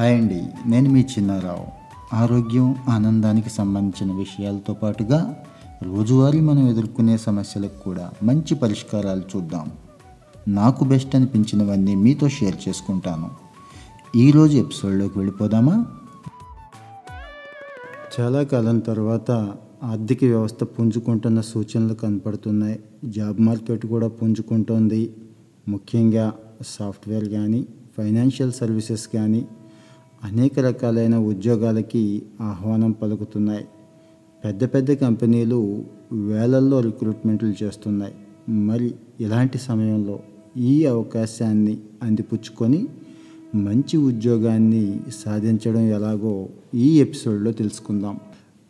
Hi అండి నేను మీ చిన్నారావు. ఆరోగ్యం ఆనందానికి సంబంధించిన విషయాలతో పాటుగా రోజువారీ మనం ఎదుర్కొనే సమస్యలకు కూడా మంచి పరిష్కారాలు చూద్దాం. నాకు బెస్ట్ అనిపించినవన్నీ మీతో షేర్ చేసుకుంటాను. ఈరోజు ఎపిసోడ్లోకి వెళ్ళిపోదామా? చాలా కాలం తర్వాత ఆర్థిక వ్యవస్థ పుంజుకుంటున్న సూచనలు కనపడుతున్నాయి. జాబ్ మార్కెట్ కూడా పుంజుకుంటోంది. ముఖ్యంగా సాఫ్ట్వేర్ కానీ ఫైనాన్షియల్ సర్వీసెస్ కానీ అనేక రకాలైన ఉద్యోగాలకి ఆహ్వానం పలుకుతున్నాయి. పెద్ద పెద్ద కంపెనీలు వేలల్లో రిక్రూట్మెంట్లు చేస్తున్నాయి. మరి ఇలాంటి సమయంలో ఈ అవకాశాన్ని అందిపుచ్చుకొని మంచి ఉద్యోగాన్ని సాధించడం ఎలాగో ఈ ఎపిసోడ్లో తెలుసుకుందాం.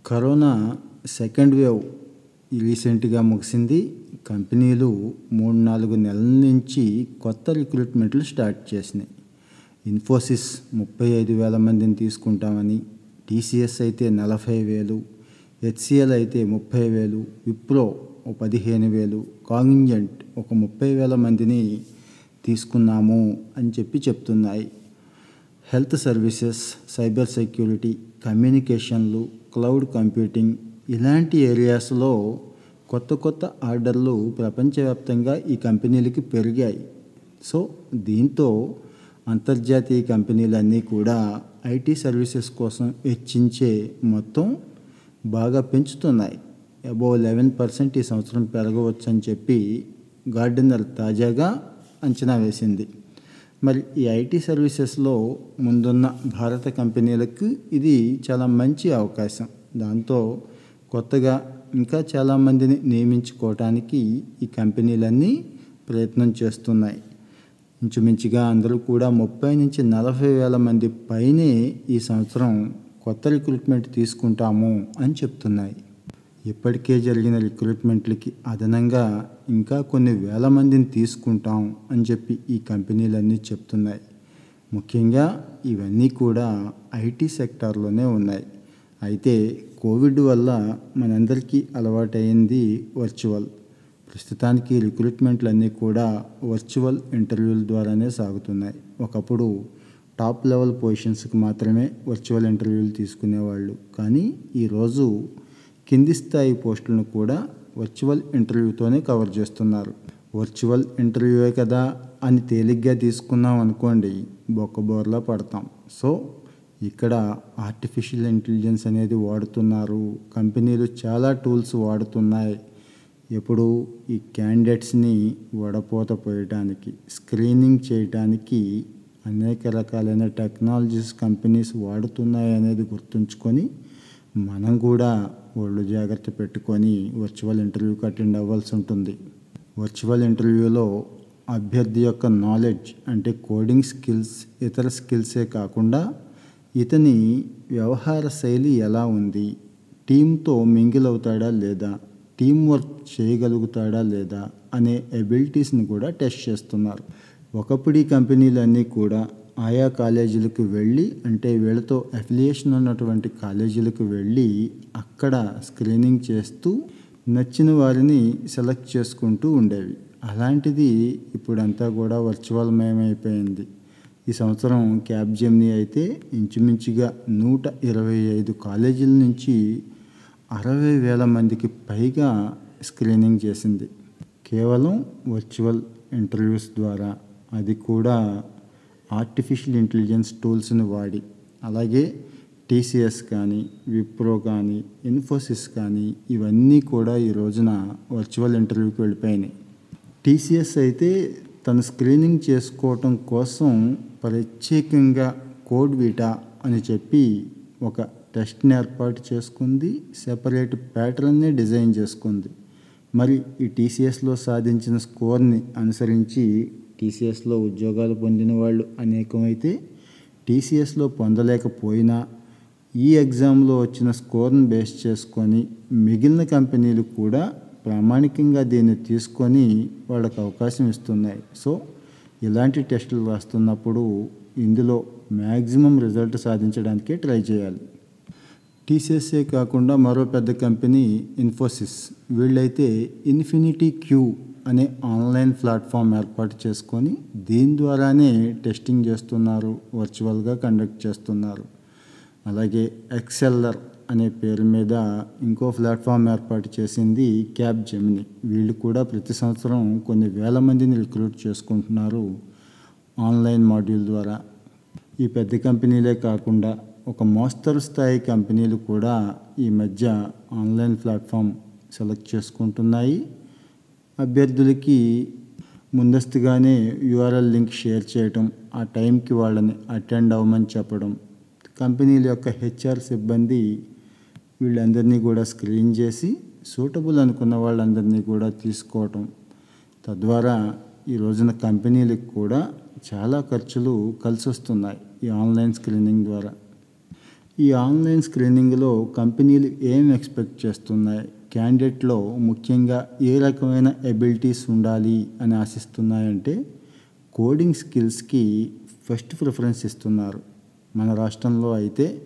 కరోనా సెకండ్ వేవ్ రీసెంట్గా ముగిసింది. కంపెనీలు మూడు నాలుగు నెలల నుంచి కొత్త రిక్రూట్మెంట్లు స్టార్ట్ చేసినాయి. ఇన్ఫోసిస్ ముప్పై ఐదు వేల మందిని తీసుకుంటామని టీసీఎస్ అయితే నలభై వేలు హెచ్సిఎల్ అయితే ముప్పై వేలు విప్రో ఒక పదిహేను వేలు కాంగింజెంట్ ఒక ముప్పై వేల మందిని తీసుకున్నాము అని చెప్పి చెప్తున్నాయి. హెల్త్ సర్వీసెస్ సైబర్ సెక్యూరిటీ కమ్యూనికేషన్లు క్లౌడ్ కంప్యూటింగ్ ఇలాంటి ఏరియాస్లో కొత్త కొత్త ఆర్డర్లు ప్రపంచవ్యాప్తంగా ఈ కంపెనీలకి పెరిగాయి. సో దీంతో అంతర్జాతీయ కంపెనీలన్నీ కూడా ఐటీ సర్వీసెస్ కోసం వెచ్చించే మొత్తం బాగా పెంచుతున్నాయి. అబౌవ్ లెవెన్ పర్సెంట్ ఈ సంవత్సరం పెరగవచ్చని చెప్పి గార్డెనర్ తాజాగా అంచనా వేసింది. మరి ఈ ఐటీ సర్వీసెస్లో ముందున్న భారత కంపెనీలకు ఇది చాలా మంచి అవకాశం. దాంతో కొత్తగా ఇంకా చాలామందిని నియమించుకోవటానికి ఈ కంపెనీలన్నీ ప్రయత్నం చేస్తున్నాయి. ఇంచుమించుగా అందరూ కూడా ముప్పై నుంచి నలభై వేల మంది పైనే ఈ సంవత్సరం కొత్త రిక్రూట్మెంట్ తీసుకుంటాము అని చెప్తున్నాయి. ఇప్పటికే జరిగిన రిక్రూట్మెంట్లకి అదనంగా ఇంకా కొన్ని వేల మందిని తీసుకుంటాం అని చెప్పి ఈ కంపెనీలన్నీ చెప్తున్నాయి. ముఖ్యంగా ఇవన్నీ కూడా ఐటీ సెక్టార్లోనే ఉన్నాయి. అయితే కోవిడ్ వల్ల మనందరికీ అలవాటైంది వర్చువల్. ప్రస్తుతానికి రిక్రూట్మెంట్లు అన్నీ కూడా వర్చువల్ ఇంటర్వ్యూల ద్వారానే సాగుతున్నాయి. ఒకప్పుడు టాప్ లెవెల్ పొజిషన్స్కి మాత్రమే వర్చువల్ ఇంటర్వ్యూలు తీసుకునేవాళ్ళు. కానీ ఈరోజు కింది స్థాయి పోస్టులను కూడా వర్చువల్ ఇంటర్వ్యూతోనే కవర్ చేస్తున్నారు. వర్చువల్ ఇంటర్వ్యూయే కదా అని తేలిగ్గా తీసుకున్నాం అనుకోండి బొక్కబోర్లా పడతాం. సో ఇక్కడ ఆర్టిఫిషియల్ ఇంటెలిజెన్స్ అనేది వాడుతున్నారు. కంపెనీలు చాలా టూల్స్ వాడుతున్నాయి. ఎప్పుడు ఈ క్యాండిడేట్స్ని వడపోత పోయటానికి స్క్రీనింగ్ చేయటానికి అనేక రకాలైన టెక్నాలజీస్ కంపెనీస్ వాడుతున్నాయి అనేది గుర్తుంచుకొని మనం కూడా ఒళ్ళు జాగ్రత్త పెట్టుకొని వర్చువల్ ఇంటర్వ్యూకి అటెండ్ అవ్వాల్సి ఉంటుంది. వర్చువల్ ఇంటర్వ్యూలో అభ్యర్థి యొక్క నాలెడ్జ్ అంటే కోడింగ్ స్కిల్స్ ఇతర స్కిల్సే కాకుండా ఇతని వ్యవహార శైలి ఎలా ఉంది టీంతో మింగిల్ అవుతాడా లేదా టీం వర్క్ చేయగలుగుతాడా లేదా అనే ఎబిలిటీస్ని కూడా టెస్ట్ చేస్తున్నారు. ఒకప్పుడు ఈ కంపెనీలన్నీ కూడా ఆయా కాలేజీలకు వెళ్ళి అంటే వీళ్ళతో అఫిలియేషన్ ఉన్నటువంటి కాలేజీలకు వెళ్ళి అక్కడ స్క్రీనింగ్ చేస్తూ నచ్చిన వారిని సెలెక్ట్ చేసుకుంటూ ఉండేవి. అలాంటిది ఇప్పుడంతా కూడా వర్చువల్ మయమైపోయింది ఈ సంవత్సరం క్యాబ్ జెమ్ని అయితే ఇంచుమించుగా నూట ఇరవై ఐదు కాలేజీల నుంచి అరవై వేల మందికి పైగా స్క్రీనింగ్ చేసింది. కేవలం వర్చువల్ ఇంటర్వ్యూస్ ద్వారా. అది కూడా ఆర్టిఫిషియల్ ఇంటెలిజెన్స్ టూల్స్ని వాడి. అలాగే టీసీఎస్ కానీ విప్రో కానీ ఇన్ఫోసిస్ కానీ ఇవన్నీ కూడా ఈ రోజున వర్చువల్ ఇంటర్వ్యూకి వెళ్ళిపోయినాయి. టీసీఎస్ అయితే తను స్క్రీనింగ్ చేసుకోవటం కోసం ప్రత్యేకంగా కోడ్ వీటా అని చెప్పి ఒక టెస్ట్ని ఏర్పాటు చేసుకుంది సెపరేట్ ప్యాటర్న్ని డిజైన్ చేసుకుంది. మరి ఈ టీసీఎస్లో సాధించిన స్కోర్ని అనుసరించి టీసీఎస్లో ఉద్యోగాలు పొందిన వాళ్ళు అనేకమైతే టీసీఎస్లో పొందలేకపోయినా ఈ ఎగ్జామ్లో వచ్చిన స్కోర్ని బేస్ చేసుకొని మిగిలిన కంపెనీలు కూడా ప్రామాణికంగా దీన్ని తీసుకొని వాళ్ళకు అవకాశం ఇస్తున్నాయి. సో ఇలాంటి టెస్టులు రాస్తున్నప్పుడు ఇందులో మ్యాక్సిమం రిజల్ట్ సాధించడానికే ట్రై చేయాలి. టీసీఎస్ఏ కాకుండా మరో పెద్ద కంపెనీ ఇన్ఫోసిస్. వీళ్ళైతే ఇన్ఫినిటీ క్యూ అనే ఆన్లైన్ ప్లాట్ఫామ్ ఏర్పాటు చేసుకొని దీని ద్వారానే టెస్టింగ్ చేస్తున్నారు వర్చువల్గా కండక్ట్ చేస్తున్నారు. అలాగే ఎక్సెల్లర్ అనే పేరు మీద ఇంకో ప్లాట్ఫామ్ ఏర్పాటు చేసింది క్యాబ్ జెమిని. వీళ్ళు కూడా ప్రతి సంవత్సరం కొన్ని వేల మందిని రిక్రూట్ చేసుకుంటున్నారు ఆన్లైన్ మాడ్యూల్ ద్వారా. ఈ పెద్ద కంపెనీలే కాకుండా ఒక మోస్తరు స్థాయి కంపెనీలు కూడా ఈ మధ్య ఆన్లైన్ ప్లాట్ఫామ్ సెలెక్ట్ చేసుకుంటున్నాయి. అభ్యర్థులకి ముందస్తుగానే యూఆర్ఎల్ లింక్ షేర్ చేయటం ఆ టైంకి వాళ్ళని అటెండ్ అవ్వమని చెప్పడం కంపెనీల యొక్క హెచ్ఆర్ సిబ్బంది వీళ్ళందరినీ కూడా స్క్రీన్ చేసి సూటబుల్ అనుకున్న వాళ్ళందరినీ కూడా తీసుకోవటం. తద్వారా ఈ రోజున కంపెనీలకు కూడా చాలా ఖర్చులు కలిసి వస్తున్నాయి ఈ ఆన్లైన్ స్క్రీనింగ్ ద్వారా. ఈ ఆన్లైన్ స్క్రీనింగ్లో కంపెనీలు ఏం ఎక్స్పెక్ట్ చేస్తున్నాయి? క్యాండిడేట్లో ముఖ్యంగా ఏ రకమైన ఎబిలిటీస్ ఉండాలి అని ఆశిస్తున్నాయంటే కోడింగ్ స్కిల్స్కి ఫస్ట్ ప్రిఫరెన్స్ ఇస్తున్నారు. మన రాష్ట్రంలో అయితే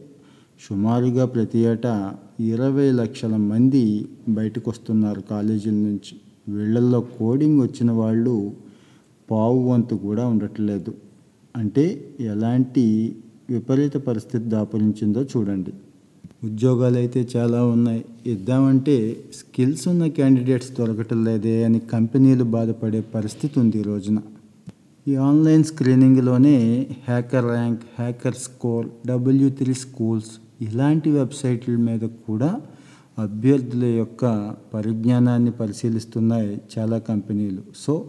సుమారుగా ప్రతి ఏటా ఇరవై లక్షల మంది బయటకు వస్తున్నారు కాలేజీల నుంచి. వీళ్ళల్లో కోడింగ్ వచ్చిన వాళ్ళు పావు వంతు కూడా ఉండట్లేదు. అంటే ఎలాంటి విపరీత పరిస్థితి దాపురించిందో చూడండి. ఉద్యోగాలు అయితే చాలా ఉన్నాయి. ఇద్దామంటే స్కిల్స్ ఉన్న క్యాండిడేట్స్ దొరకటం లేదే అని కంపెనీలు బాధపడే పరిస్థితి ఉంది ఈ రోజున. ఈ online స్క్రీనింగ్లోనే HackerRank hacker score W three schools ఇలాంటి వెబ్సైట్ల మీద కూడా అభ్యర్థుల యొక్క పరిజ్ఞానాన్ని పరిశీలిస్తున్నాయి చాలా కంపెనీలు. సో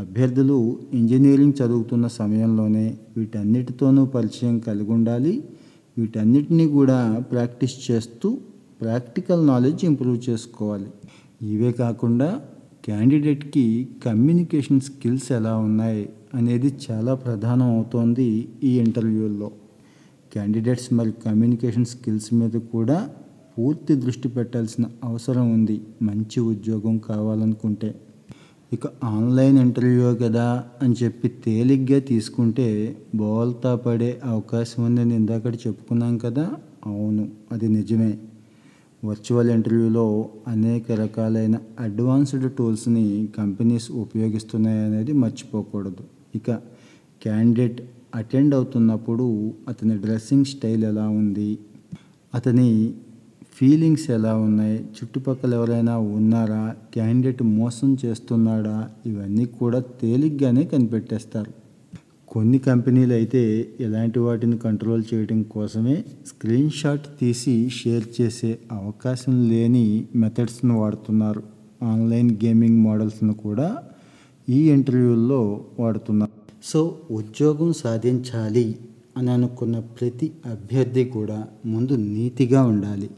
అభ్యర్థులు ఇంజనీరింగ్ చదువుతున్న సమయంలోనే వీటన్నిటితోనూ పరిచయం కలిగి ఉండాలి వీటన్నిటినీ కూడా ప్రాక్టీస్ చేస్తూ ప్రాక్టికల్ నాలెడ్జ్ ఇంప్రూవ్ చేసుకోవాలి. ఇవే కాకుండా క్యాండిడేట్కి కమ్యూనికేషన్ స్కిల్స్ ఎలా ఉన్నాయి అనేది చాలా ప్రధానం అవుతోంది ఈ ఇంటర్వ్యూల్లో క్యాండిడేట్స్ మరి కమ్యూనికేషన్ స్కిల్స్ మీద కూడా పూర్తి దృష్టి పెట్టాల్సిన అవసరం ఉంది. మంచి ఉద్యోగం కావాలనుకుంటే. ఇక ఆన్లైన్ ఇంటర్వ్యూ కదా అని చెప్పి తేలిగ్గా తీసుకుంటే బోల్తా పడే అవకాశం ఉందని ఇందాక చెప్పుకున్నాం కదా? అవును అది నిజమే. వర్చువల్ ఇంటర్వ్యూలో అనేక రకాలైన అడ్వాన్స్డ్ టూల్స్ని కంపెనీస్ ఉపయోగిస్తున్నాయి అనేది మర్చిపోకూడదు. ఇక క్యాండిడేట్ అటెండ్ అవుతున్నప్పుడు అతని డ్రెస్సింగ్ స్టైల్ ఎలా ఉంది? అతని ఫీలింగ్స్ ఎలా ఉన్నాయి? చుట్టుపక్కల ఎవరైనా ఉన్నారా? క్యాండిడేట్ మోసం చేస్తున్నాడా? ఇవన్నీ కూడా తేలిగ్గానే కనిపెట్టేస్తారు. కొన్ని కంపెనీలు అయితే ఇలాంటి వాటిని కంట్రోల్ చేయడం కోసమే స్క్రీన్ షాట్ తీసి షేర్ చేసే అవకాశం లేని మెథడ్స్ను వాడుతున్నారు. ఆన్లైన్ గేమింగ్ మోడల్స్ను కూడా ఈ ఇంటర్వ్యూల్లో వాడుతున్నారు. సో ఉద్యోగం సాధించాలి అని అనుకున్న ప్రతి అభ్యర్థి కూడా ముందు నీతిగా ఉండాలి.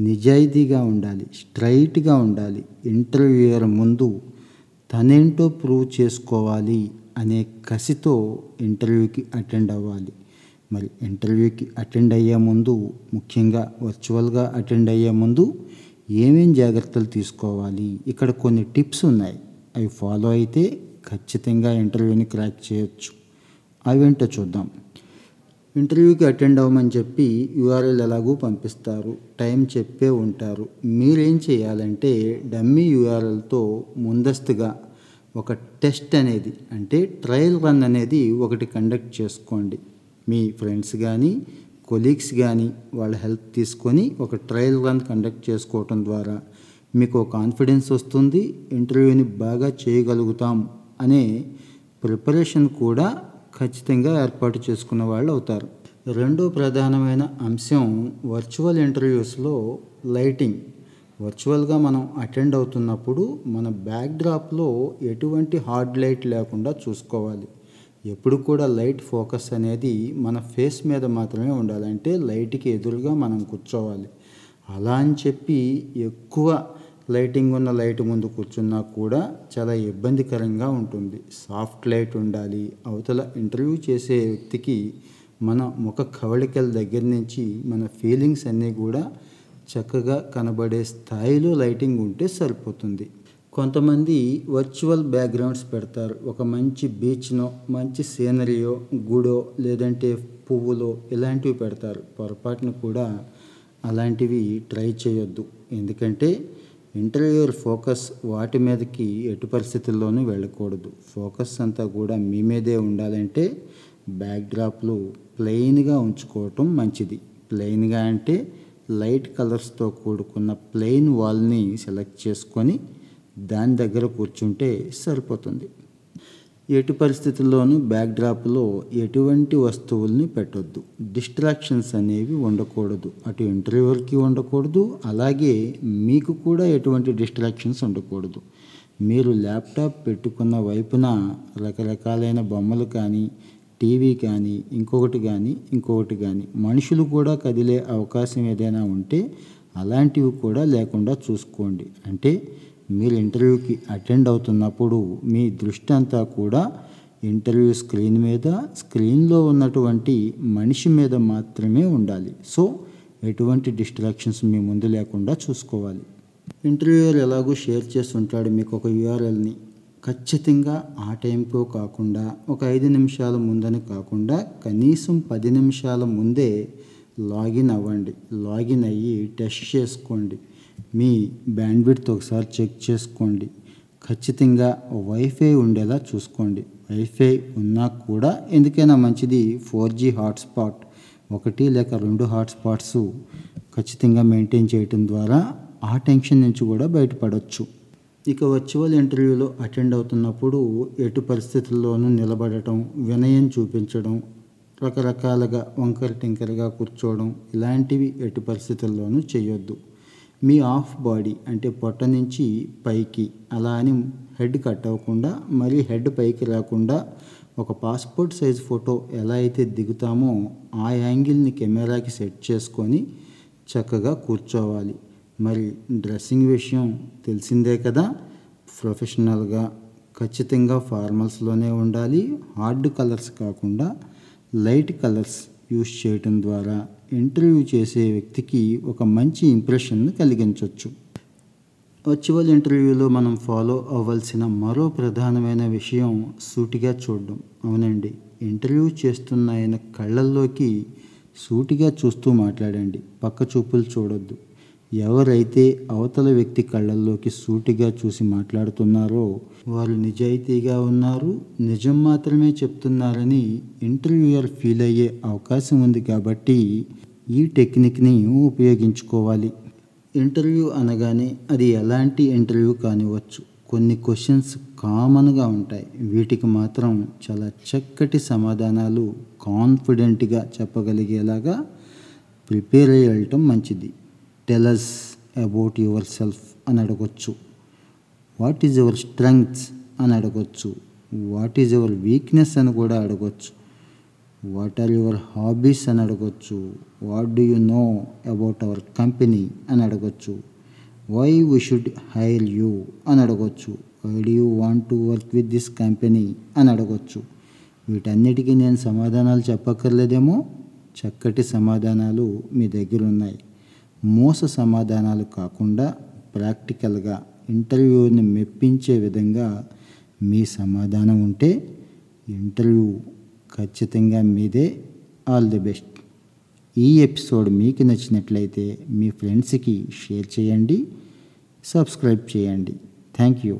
నిజాయితీగా ఉండాలి స్ట్రైట్గా ఉండాలి. ఇంటర్వ్యూయర్ ముందు తనేంటో ప్రూవ్ చేసుకోవాలి అనే కసితో ఇంటర్వ్యూకి అటెండ్ అవ్వాలి. మరి ఇంటర్వ్యూకి అటెండ్ అయ్యే ముందు ముఖ్యంగా వర్చువల్గా అటెండ్ అయ్యే ముందు ఏమేం జాగ్రత్తలు తీసుకోవాలి? ఇక్కడ కొన్ని టిప్స్ ఉన్నాయి. అవి ఫాలో అయితే ఖచ్చితంగా ఇంటర్వ్యూని క్రాక్ చేయొచ్చు. అవేంటో చూద్దాం. ఇంటర్వ్యూకి అటెండ్ అవ్వమని చెప్పి యూఆర్ఎల్ ఎలాగూ పంపిస్తారు. టైం చెప్పే ఉంటారు. మీరేం చేయాలంటే డమ్మీ యూఆర్ఎల్తో ముందస్తుగా ఒక టెస్ట్ అనేది అంటే ట్రయల్ రన్ అనేది ఒకటి కండక్ట్ చేసుకోండి. మీ ఫ్రెండ్స్ కానీ కొలీగ్స్ కానీ వాళ్ళ హెల్ప్ తీసుకొని ఒక ట్రయల్ రన్ కండక్ట్ చేసుకోవటం ద్వారా మీకు కాన్ఫిడెన్స్ వస్తుంది. ఇంటర్వ్యూని బాగా చేయగలుగుతాం అనే ప్రిపరేషన్ కూడా ఖచ్చితంగా ఏర్పాటు చేసుకున్న వాళ్ళు అవుతారు. రెండో ప్రధానమైన అంశం వర్చువల్ ఇంటర్వ్యూస్లో లైటింగ్. వర్చువల్గా మనం అటెండ్ అవుతున్నప్పుడు మన బ్యాక్డ్రాప్లో ఎటువంటి హార్డ్ లైట్ లేకుండా చూసుకోవాలి. ఎప్పుడు కూడా లైట్ ఫోకస్ అనేది మన ఫేస్ మీద మాత్రమే ఉండాలి. అంటే లైట్కి ఎదురుగా మనం కూర్చోవాలి. అలా అని చెప్పి ఎక్కువ లైటింగ్ ఉన్న లైట్ ముందు కూర్చున్నా కూడా చాలా ఇబ్బందికరంగా ఉంటుంది. సాఫ్ట్ లైట్ ఉండాలి. అవతల ఇంటర్వ్యూ చేసే వ్యక్తికి మన ముఖ కవళికల దగ్గర నుంచి మన ఫీలింగ్స్ అన్నీ కూడా చక్కగా కనబడే స్థాయిలో లైటింగ్ ఉంటే సరిపోతుంది. కొంతమంది వర్చువల్ బ్యాక్గ్రౌండ్స్ పెడతారు. ఒక మంచి బీచ్నో మంచి సీనరీయో గుడో లేదంటే పువ్వులో ఇలాంటివి పెడతారు. పొరపాటును కూడా అలాంటివి ట్రై చేయొద్దు. ఎందుకంటే ఇంటర్వ్యూర్ ఫోకస్ వాటి మీదకి ఎటు పరిస్థితుల్లోనూ వెళ్ళకూడదు. ఫోకస్ అంతా కూడా మీ మీదే ఉండాలంటే బ్యాక్డ్రాప్లు ప్లెయిన్గా ఉంచుకోవటం మంచిది. ప్లెయిన్గా అంటే లైట్ కలర్స్తో కూడుకున్న ప్లెయిన్ వాల్ని సెలెక్ట్ చేసుకొని దాని దగ్గర కూర్చుంటే సరిపోతుంది. ఎటు పరిస్థితుల్లోనూ బ్యాక్డ్రాప్లో ఎటువంటి వస్తువుల్ని పెట్టొద్దు. డిస్ట్రాక్షన్స్ అనేవి ఉండకూడదు. అటు ఇంటర్వ్యూకి ఉండకూడదు. అలాగే మీకు కూడా ఎటువంటి డిస్ట్రాక్షన్స్ ఉండకూడదు. మీరు ల్యాప్టాప్ పెట్టుకున్న వైపున రకరకాలైన బొమ్మలు కానీ టీవీ కానీ ఇంకొకటి కానీ ఇంకొకటి కానీ మనుషులు కూడా కదిలే అవకాశం ఏదైనా ఉంటే అలాంటివి కూడా లేకుండా చూసుకోండి. అంటే మీరు ఇంటర్వ్యూకి అటెండ్ అవుతున్నప్పుడు మీ దృష్టి అంతా కూడా ఇంటర్వ్యూ స్క్రీన్ మీద స్క్రీన్లో ఉన్నటువంటి మనిషి మీద మాత్రమే ఉండాలి. సో ఎటువంటి డిస్ట్రాక్షన్స్ మీ ముందు లేకుండా చూసుకోవాలి. ఇంటర్వ్యూయర్ ఎలాగో షేర్ చేసి ఉంటాడు మీకు ఒక యూఆర్ఎల్ని ఖచ్చితంగా ఆ టైంకో కాకుండా ఒక ఐదు నిమిషాల ముందని కాకుండా కనీసం పది నిమిషాల ముందే లాగిన్ అవ్వండి. లాగిన్ అయ్యి టెస్ట్ చేసుకోండి. మీ బ్యాండ్విడ్త్ ఒకసారి చెక్ చేసుకోండి. ఖచ్చితంగా వైఫై ఉండేలా చూసుకోండి. వైఫై ఉన్నా కూడా ఎందుకైనా మంచిది ఫోర్ జీ హాట్స్పాట్ ఒకటి లేక రెండు హాట్స్పాట్స్ ఖచ్చితంగా మెయింటైన్ చేయటం ద్వారా ఆ టెన్షన్ నుంచి కూడా బయటపడవచ్చు ఇక వర్చువల్ ఇంటర్వ్యూలో అటెండ్ అవుతున్నప్పుడు ఎటు పరిస్థితుల్లోనూ నిలబడటం వినయం చూపించడం రకరకాలుగా వంకర టింకరగా కూర్చోవడం ఇలాంటివి ఎటు పరిస్థితుల్లోనూ చేయొద్దు. మీ ఆఫ్ బాడీ అంటే పొట్ట నుంచి పైకి అలా అని హెడ్ కట్ అవ్వకుండా మరీ హెడ్ పైకి రాకుండా ఒక పాస్పోర్ట్ సైజ్ ఫోటో ఎలా అయితే దిగుతామో ఆ యాంగిల్ని కెమెరాకి సెట్ చేసుకొని చక్కగా కూర్చోవాలి. మరి డ్రెస్సింగ్ విషయం తెలిసిందే కదా. ప్రొఫెషనల్గా ఖచ్చితంగా ఫార్మల్స్లోనే ఉండాలి. హార్డ్ కలర్స్ కాకుండా లైట్ కలర్స్ యూస్ చేయటం ద్వారా ఇంటర్వ్యూ చేసే వ్యక్తికి ఒక మంచి ఇంప్రెషన్ను కలిగించవచ్చు వర్చువల్ ఇంటర్వ్యూలో మనం ఫాలో అవ్వాల్సిన మరో ప్రధానమైన విషయం సూటిగా చూడడం. అవునండి ఇంటర్వ్యూ చేస్తున్న ఆయన కళ్ళల్లోకి సూటిగా చూస్తూ మాట్లాడండి. పక్క చూపులు చూడొద్దు. ఎవరైతే అవతల వ్యక్తి కళ్ళల్లోకి సూటిగా చూసి మాట్లాడుతున్నారో వారు నిజాయితీగా ఉన్నారు నిజం మాత్రమే చెప్తున్నారని ఇంటర్వ్యూయర్ ఫీల్ అయ్యే అవకాశం ఉంది కాబట్టి ఈ టెక్నిక్ని ఉపయోగించుకోవాలి. ఇంటర్వ్యూ అనగానే అది ఎలాంటి ఇంటర్వ్యూ కానివ్వచ్చు. కొన్ని క్వశ్చన్స్ కామన్గా ఉంటాయి. వీటికి మాత్రం చాలా చక్కటి సమాధానాలు కాన్ఫిడెంట్గా చెప్పగలిగేలాగా ప్రిపేర్ అయ్యి వెళ్ళటం మంచిది. టెలస్ అబౌట్ యువర్ సెల్ఫ్ అని అడగొచ్చు. వాట్ ఈజ్ యువర్ స్ట్రెంగ్త్స్ అని అడగొచ్చు. వాట్ ఈజ్ యువర్ వీక్నెస్ అని కూడా అడగొచ్చు. వాట్ ఆర్ యువర్ హాబీస్ అని అడగొచ్చు. What do you know about our company అని అడగొచ్చు. Why we should hire you అని అడగొచ్చు. Why do you want to work with this company అని అడగొచ్చు. వీటన్నిటికీ నేను సమాధానాలు చెప్పక్కర్లేదేమో. చక్కటి సమాధానాలు మీ దగ్గర ఉన్నాయి మోస సమాధానాలు కాకుండా ప్రాక్టికల్గా ఇంటర్వ్యూని మెప్పించే విధంగా మీ సమాధానం ఉంటే ఇంటర్వ్యూ ఖచ్చితంగా మీదే. ఆల్ ది బెస్ట్ ఈ ఎపిసోడ్ మీకు నచ్చినట్లయితే మీ ఫ్రెండ్స్కి షేర్ చేయండి సబ్స్క్రైబ్ చేయండి. Thank you